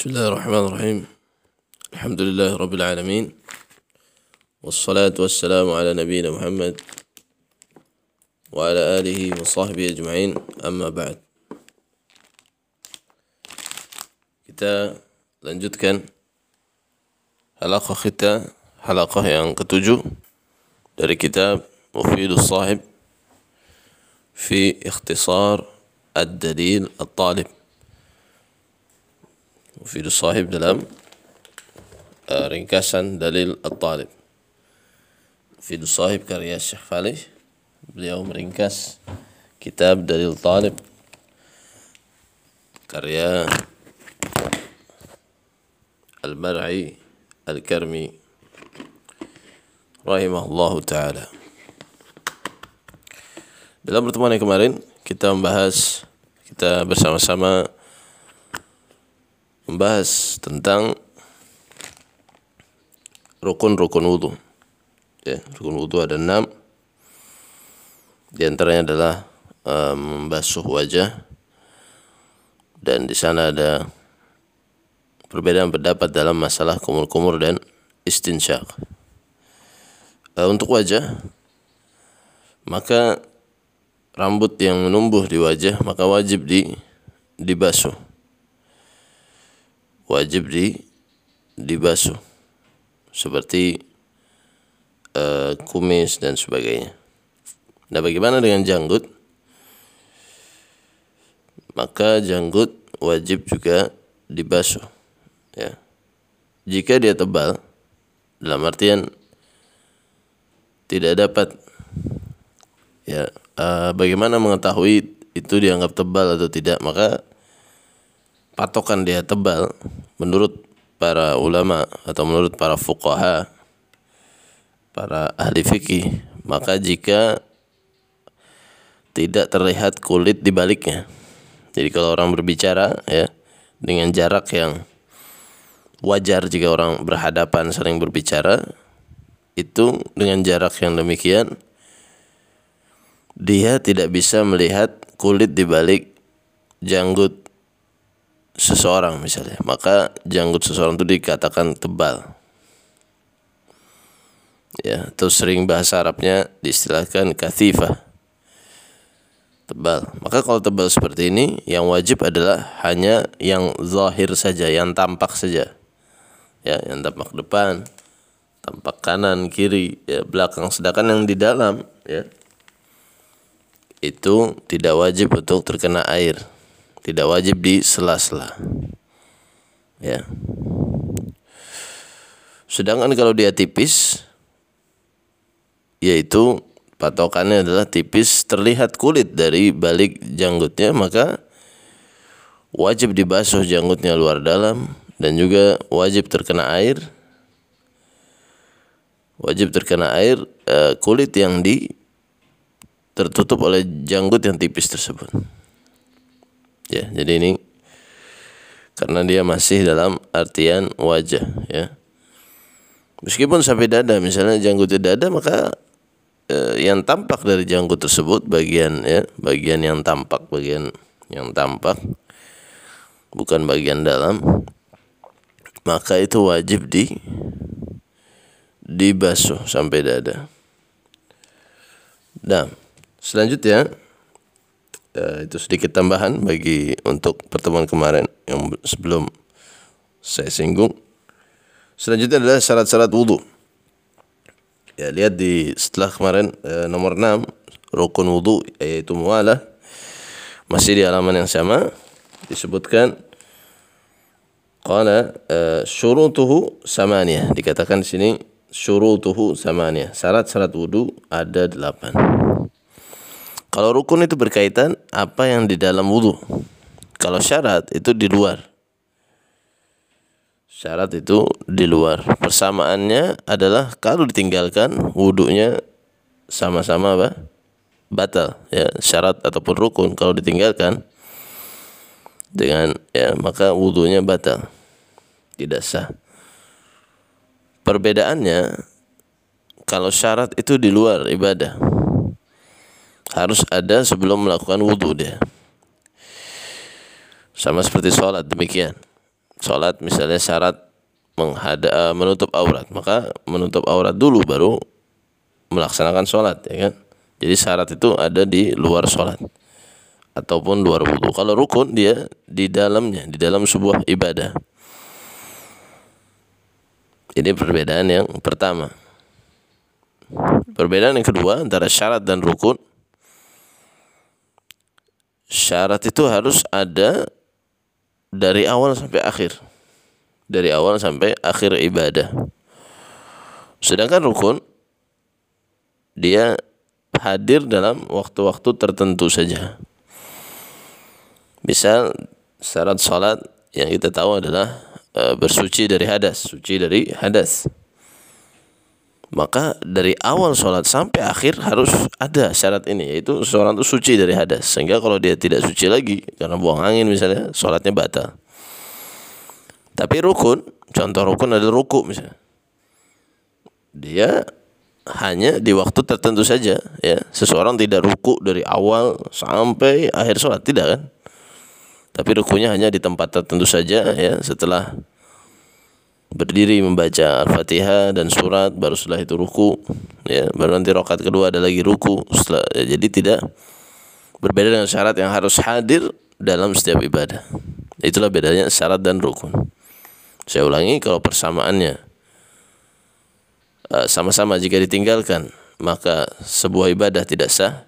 بسم الله الرحمن الرحيم الحمد لله رب العالمين والصلاة والسلام على نبينا محمد وعلى آله وصحبه أجمعين أما بعد kita lanjutkan halaqah kita halaqah yang ketujuh dari kitab Mufidus Sahib في اختصار الدليل الطالب Mufidus Sahib dalam uh, ringkasan dalil At-Talib. Mufidus Sahib karya Syekh Falih. Beliau meringkas kitab dalil Talib karya Al-Mar'i Al-Karmi rahimahullahu taala. Dalam pertemuan yang kemarin kita membahas kita bersama-sama membahas tentang rukun-rukun wudhu. Ya, rukun wudhu ada enam. Di antaranya adalah um, membasuh wajah dan di sana ada perbedaan pendapat dalam masalah kumur-kumur dan istinsyaq. Uh, untuk wajah, maka rambut yang menumbuh di wajah maka wajib di dibasuh wajib di dibasuh seperti uh, kumis dan sebagainya. Nah, bagaimana dengan janggut? Maka janggut wajib juga dibasuh. Ya. Jika dia tebal, dalam artian tidak dapat ya uh, bagaimana mengetahui itu dianggap tebal atau tidak maka patokan dia tebal menurut para ulama atau menurut para fuqaha para ahli fikih maka jika tidak terlihat kulit di baliknya. Jadi kalau orang berbicara ya dengan jarak yang wajar jika orang berhadapan saling berbicara itu dengan jarak yang demikian dia tidak bisa melihat kulit di balik janggut seseorang misalnya, maka janggut seseorang itu dikatakan tebal. Ya, atau sering bahasa Arabnya diistilahkan kathifah. Tebal. Maka kalau tebal seperti ini, yang wajib adalah hanya yang zahir saja, yang tampak saja. Ya, yang tampak depan, tampak kanan, kiri, ya, belakang. Sedangkan yang di dalam, ya, itu tidak wajib untuk terkena air tidak wajib di sela-sela. Ya. Sedangkan kalau dia tipis yaitu patokannya adalah tipis terlihat kulit dari balik janggutnya maka wajib dibasuh janggutnya luar dalam dan juga wajib terkena air. Wajib terkena air uh, kulit yang di tertutup oleh janggut yang tipis tersebut. Ya, jadi ini karena dia masih dalam artian wajah, ya. Meskipun sampai dada, misalnya janggut dada, maka eh, yang tampak dari janggut tersebut bagian ya, bagian yang tampak, bagian yang tampak bukan bagian dalam, maka itu wajib di dibasuh sampai dada. Nah, Selanjutnya uh, itu sedikit tambahan bagi untuk pertemuan kemarin yang sebelum saya singgung. Selanjutnya adalah syarat-syarat wudhu. Ya lihat di setelah kemarin uh, nomor 6 rukun wudhu yaitu mualah masih di halaman yang sama disebutkan qala uh, syurutuhu samaniyah dikatakan di sini syurutuhu samaniyah syarat-syarat wudhu ada delapan kalau rukun itu berkaitan apa yang di dalam wudhu. Kalau syarat itu di luar. Syarat itu di luar. Persamaannya adalah kalau ditinggalkan wudhunya sama-sama apa? Batal. Ya, syarat ataupun rukun kalau ditinggalkan dengan ya maka wudhunya batal. Tidak sah. Perbedaannya kalau syarat itu di luar ibadah harus ada sebelum melakukan wudhu dia. Sama seperti sholat demikian. Salat misalnya syarat menghadap uh, menutup aurat, maka menutup aurat dulu baru melaksanakan sholat ya kan. Jadi syarat itu ada di luar sholat ataupun luar wudhu. Kalau rukun dia di dalamnya, di dalam sebuah ibadah. Ini perbedaan yang pertama. Perbedaan yang kedua antara syarat dan rukun. Syarat itu harus ada dari awal sampai akhir. Dari awal sampai akhir ibadah. Sedangkan rukun dia hadir dalam waktu-waktu tertentu saja. Misal syarat salat yang kita tahu adalah e, bersuci dari hadas, suci dari hadas. Maka dari awal sholat sampai akhir harus ada syarat ini yaitu seorang itu suci dari hadas sehingga kalau dia tidak suci lagi karena buang angin misalnya sholatnya batal. Tapi rukun, contoh rukun adalah ruku misalnya. Dia hanya di waktu tertentu saja ya. Seseorang tidak ruku dari awal sampai akhir sholat tidak kan? Tapi rukunya hanya di tempat tertentu saja ya setelah berdiri membaca Al-Fatihah dan surat baru setelah itu ruku ya baru nanti rokat kedua ada lagi ruku. Setelah ya, jadi tidak berbeda dengan syarat yang harus hadir dalam setiap ibadah. Itulah bedanya syarat dan rukun. Saya ulangi kalau persamaannya eh, sama-sama jika ditinggalkan maka sebuah ibadah tidak sah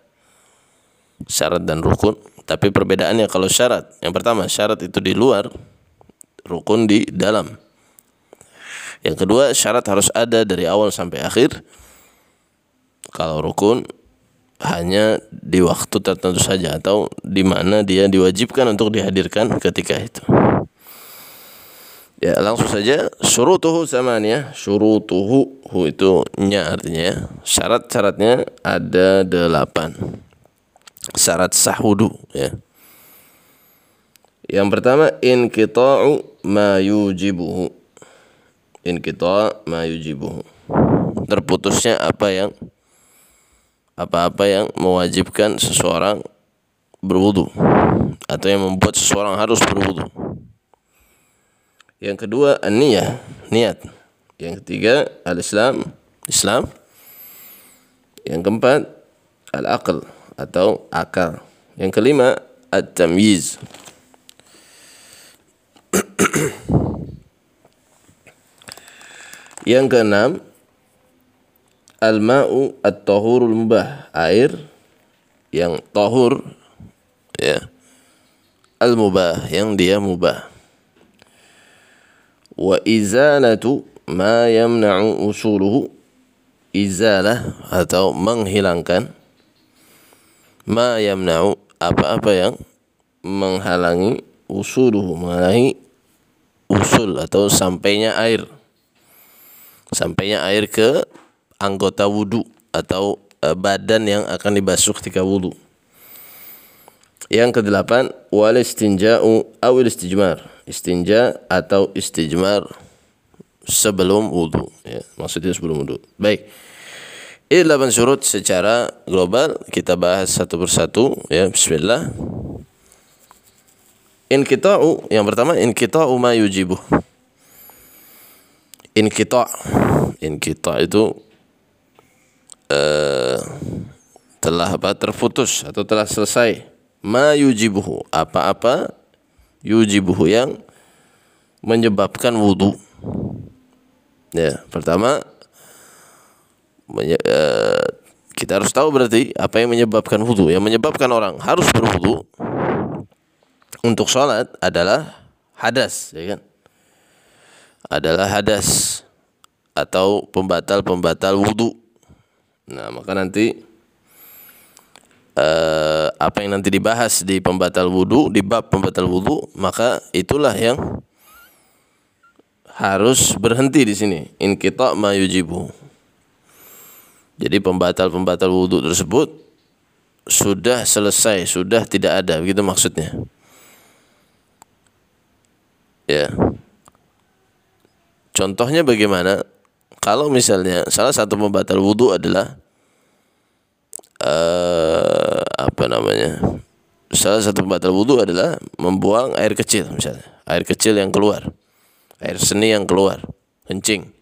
syarat dan rukun. Tapi perbedaannya kalau syarat yang pertama syarat itu di luar rukun di dalam yang kedua, syarat harus ada dari awal sampai akhir. Kalau rukun hanya di waktu tertentu saja atau di mana dia diwajibkan untuk dihadirkan ketika itu. Ya, langsung saja syurutuhu samania. Syurutuhu hu itu nya artinya ya. Syarat-syaratnya ada delapan. Syarat sah wudu ya. Yang pertama inqita'u ma yujibuhu in kita ma yujibuhu terputusnya apa yang apa-apa yang mewajibkan seseorang berwudu atau yang membuat seseorang harus berwudu. Yang kedua an-niyah, niat. Yang ketiga al-islam, Islam. Yang keempat al-aql atau akal. Yang kelima at-tamyiz. Yang keenam, al-ma'u at-tahurul mubah, air yang tahur ya. Al-mubah yang dia mubah. Wa izalatu ma yamna'u usuluhu izalah atau menghilangkan ma yamna'u apa-apa yang menghalangi usuluhu menghalangi usul atau sampainya air sampainya air ke anggota wudhu atau e, badan yang akan dibasuh ketika wudhu. Yang kedelapan, wal istinja'u awil istijmar. Istinja atau istijmar sebelum wudhu. Ya, maksudnya sebelum wudhu. Baik. Ini delapan surut secara global. Kita bahas satu persatu. Ya, Bismillah. Inkita'u, yang pertama, inkita'u ma yujibuh inkita inkita itu uh, telah apa terputus atau telah selesai. Ma yujibuhu. Apa-apa yujibuhu yang menyebabkan wudu. Ya pertama menye, uh, kita harus tahu berarti apa yang menyebabkan wudu. Yang menyebabkan orang harus berwudu untuk sholat adalah hadas ya kan adalah hadas atau pembatal-pembatal wudhu. Nah, maka nanti eh, apa yang nanti dibahas di pembatal wudhu, di bab pembatal wudhu, maka itulah yang harus berhenti di sini. In kita mayujibu. Jadi pembatal-pembatal wudhu tersebut sudah selesai, sudah tidak ada, begitu maksudnya. Ya. Contohnya bagaimana? Kalau misalnya salah satu pembatal wudhu adalah uh, apa namanya? Salah satu pembatal wudhu adalah membuang air kecil misalnya, air kecil yang keluar. air seni yang keluar, kencing.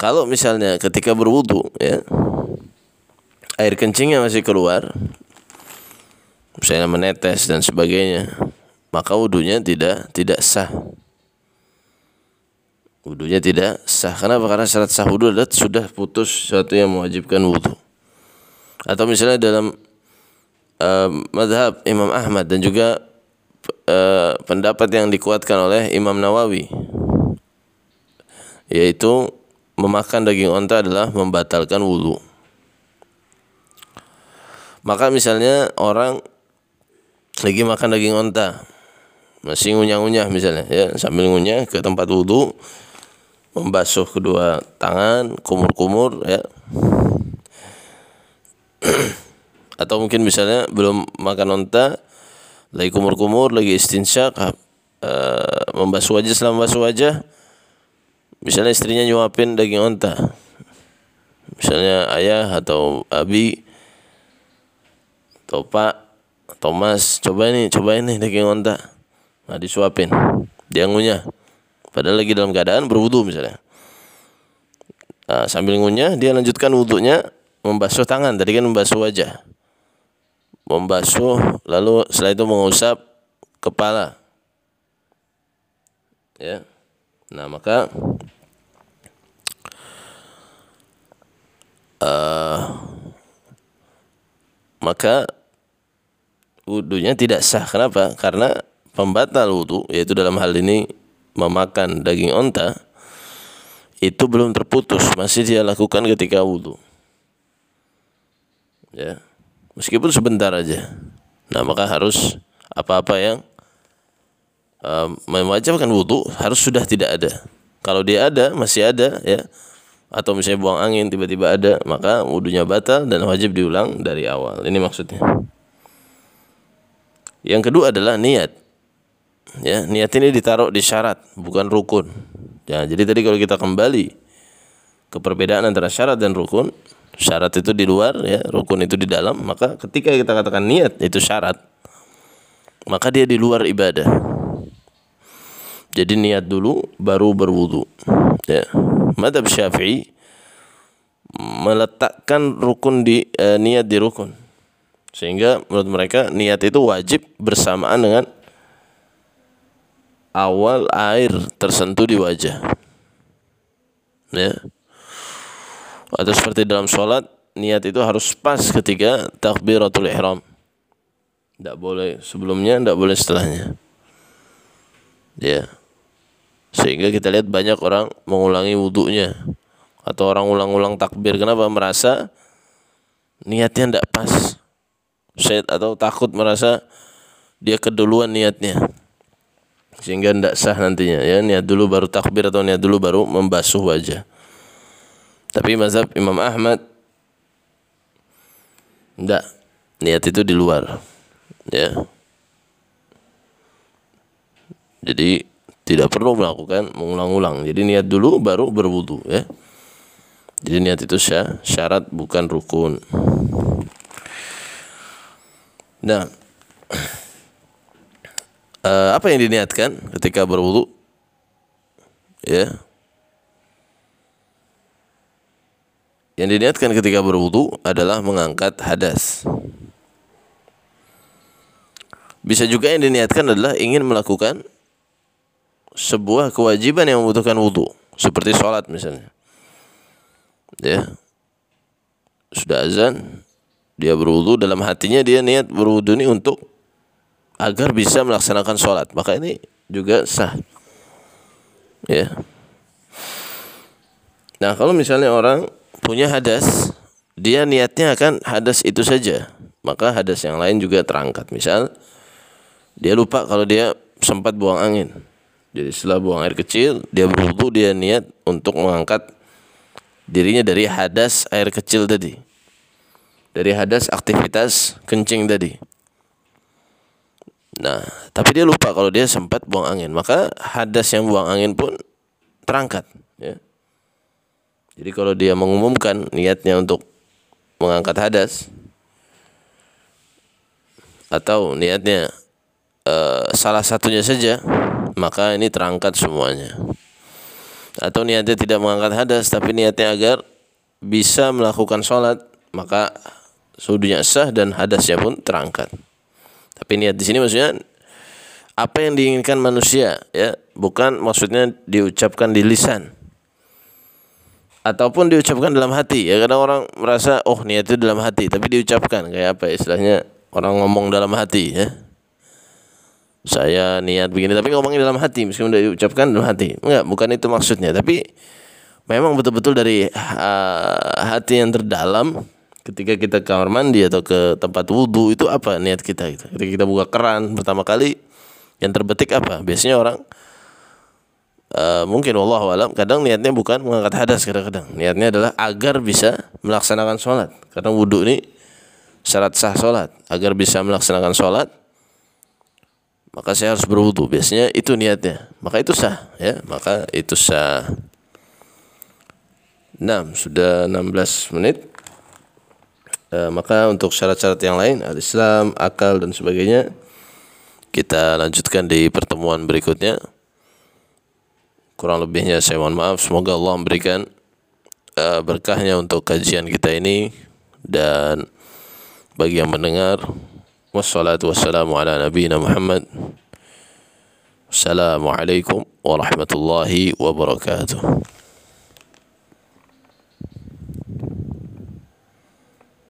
Kalau misalnya ketika berwudu ya, air kencingnya masih keluar, misalnya menetes dan sebagainya, maka wudunya tidak tidak sah. Wudunya tidak sah. Kenapa? Karena syarat sah wudu adalah sudah putus sesuatu yang mewajibkan wudu. Atau misalnya dalam uh, madhab Imam Ahmad dan juga uh, pendapat yang dikuatkan oleh Imam Nawawi yaitu memakan daging onta adalah membatalkan wudhu. Maka misalnya orang lagi makan daging onta, masih ngunyah-ngunyah misalnya, ya sambil ngunyah ke tempat wudhu, membasuh kedua tangan, kumur-kumur, ya. atau mungkin misalnya belum makan onta lagi kumur-kumur lagi istinsyak uh, membasuh wajah selama membasuh wajah misalnya istrinya nyuapin daging onta. Misalnya ayah atau abi atau pak atau mas coba ini coba ini daging onta. Nah disuapin. Dia ngunyah padahal lagi dalam keadaan berwudu misalnya. Nah, sambil ngunyah dia lanjutkan wudhunya membasuh tangan. Tadi kan membasuh wajah. Membasuh lalu setelah itu mengusap kepala. Ya. Nah maka uh, maka wudhunya tidak sah. Kenapa? Karena pembatal wudhu yaitu dalam hal ini memakan daging onta itu belum terputus masih dia lakukan ketika wudhu ya meskipun sebentar aja. Nah maka harus apa-apa yang uh, mewajibkan wudhu harus sudah tidak ada. Kalau dia ada masih ada ya atau misalnya buang angin tiba-tiba ada maka wudhunya batal dan wajib diulang dari awal. Ini maksudnya. Yang kedua adalah niat. Ya, niat ini ditaruh di syarat, bukan rukun. Ya, jadi tadi kalau kita kembali ke perbedaan antara syarat dan rukun, syarat itu di luar ya rukun itu di dalam maka ketika kita katakan niat itu syarat maka dia di luar ibadah. Jadi niat dulu baru berwudu. Ya madhab syafi'i meletakkan rukun di eh, niat di rukun. Sehingga menurut mereka niat itu wajib bersamaan dengan awal air tersentuh di wajah. Ya. Atau seperti dalam sholat niat itu harus pas ketika takbiratul ihram. Tidak boleh sebelumnya tidak boleh setelahnya. Ya. Sehingga kita lihat banyak orang mengulangi wudhunya atau orang ulang-ulang takbir. Kenapa? Merasa niatnya tidak pas. Set atau takut merasa dia keduluan niatnya sehingga tidak sah nantinya ya niat dulu baru takbir atau niat dulu baru membasuh wajah tapi mazhab Imam Ahmad enggak niat itu di luar. Ya. Jadi tidak perlu melakukan mengulang-ulang. Jadi niat dulu baru berwudu ya. Jadi niat itu syarat bukan rukun. Nah, uh, apa yang diniatkan ketika berwudu? Ya, Yang diniatkan ketika berwudu adalah mengangkat hadas. Bisa juga yang diniatkan adalah ingin melakukan sebuah kewajiban yang membutuhkan wudu, seperti sholat misalnya. Ya, sudah azan, dia berwudu dalam hatinya dia niat berwudu ini untuk agar bisa melaksanakan sholat. Maka ini juga sah. Ya. Nah kalau misalnya orang punya hadas, dia niatnya akan hadas itu saja. Maka hadas yang lain juga terangkat. Misal dia lupa kalau dia sempat buang angin. Jadi setelah buang air kecil, dia berwudu, dia niat untuk mengangkat dirinya dari hadas air kecil tadi. Dari hadas aktivitas kencing tadi. Nah, tapi dia lupa kalau dia sempat buang angin, maka hadas yang buang angin pun terangkat, ya. Jadi kalau dia mengumumkan niatnya untuk mengangkat hadas atau niatnya uh, salah satunya saja maka ini terangkat semuanya. Atau niatnya tidak mengangkat hadas tapi niatnya agar bisa melakukan sholat maka sudunya sah dan hadasnya pun terangkat. Tapi niat di sini maksudnya apa yang diinginkan manusia ya, bukan maksudnya diucapkan di lisan. Ataupun diucapkan dalam hati ya? Kadang orang merasa oh niat itu dalam hati. Tapi diucapkan kayak apa istilahnya? Orang ngomong dalam hati ya? Saya niat begini tapi ngomongin dalam hati meskipun udah diucapkan dalam hati. Enggak bukan itu maksudnya. Tapi memang betul-betul dari uh, hati yang terdalam ketika kita ke kamar mandi atau ke tempat wudhu itu apa niat kita gitu. Ketika kita buka keran pertama kali yang terbetik apa? Biasanya orang uh, mungkin Allah alam kadang niatnya bukan mengangkat hadas kadang-kadang. Niatnya adalah agar bisa melaksanakan sholat. Karena wudhu ini syarat sah sholat. Agar bisa melaksanakan sholat maka saya harus berwudhu. Biasanya itu niatnya. Maka itu sah ya. Maka itu sah. 6 sudah 16 menit e, maka untuk syarat-syarat yang lain al-Islam, akal dan sebagainya kita lanjutkan di pertemuan berikutnya. Kurang lebihnya saya mohon maaf. Semoga Allah memberikan uh, berkahnya untuk kajian kita ini dan bagi yang mendengar wassalatu wassalamu ala nabiyina Muhammad. Assalamualaikum warahmatullahi wabarakatuh.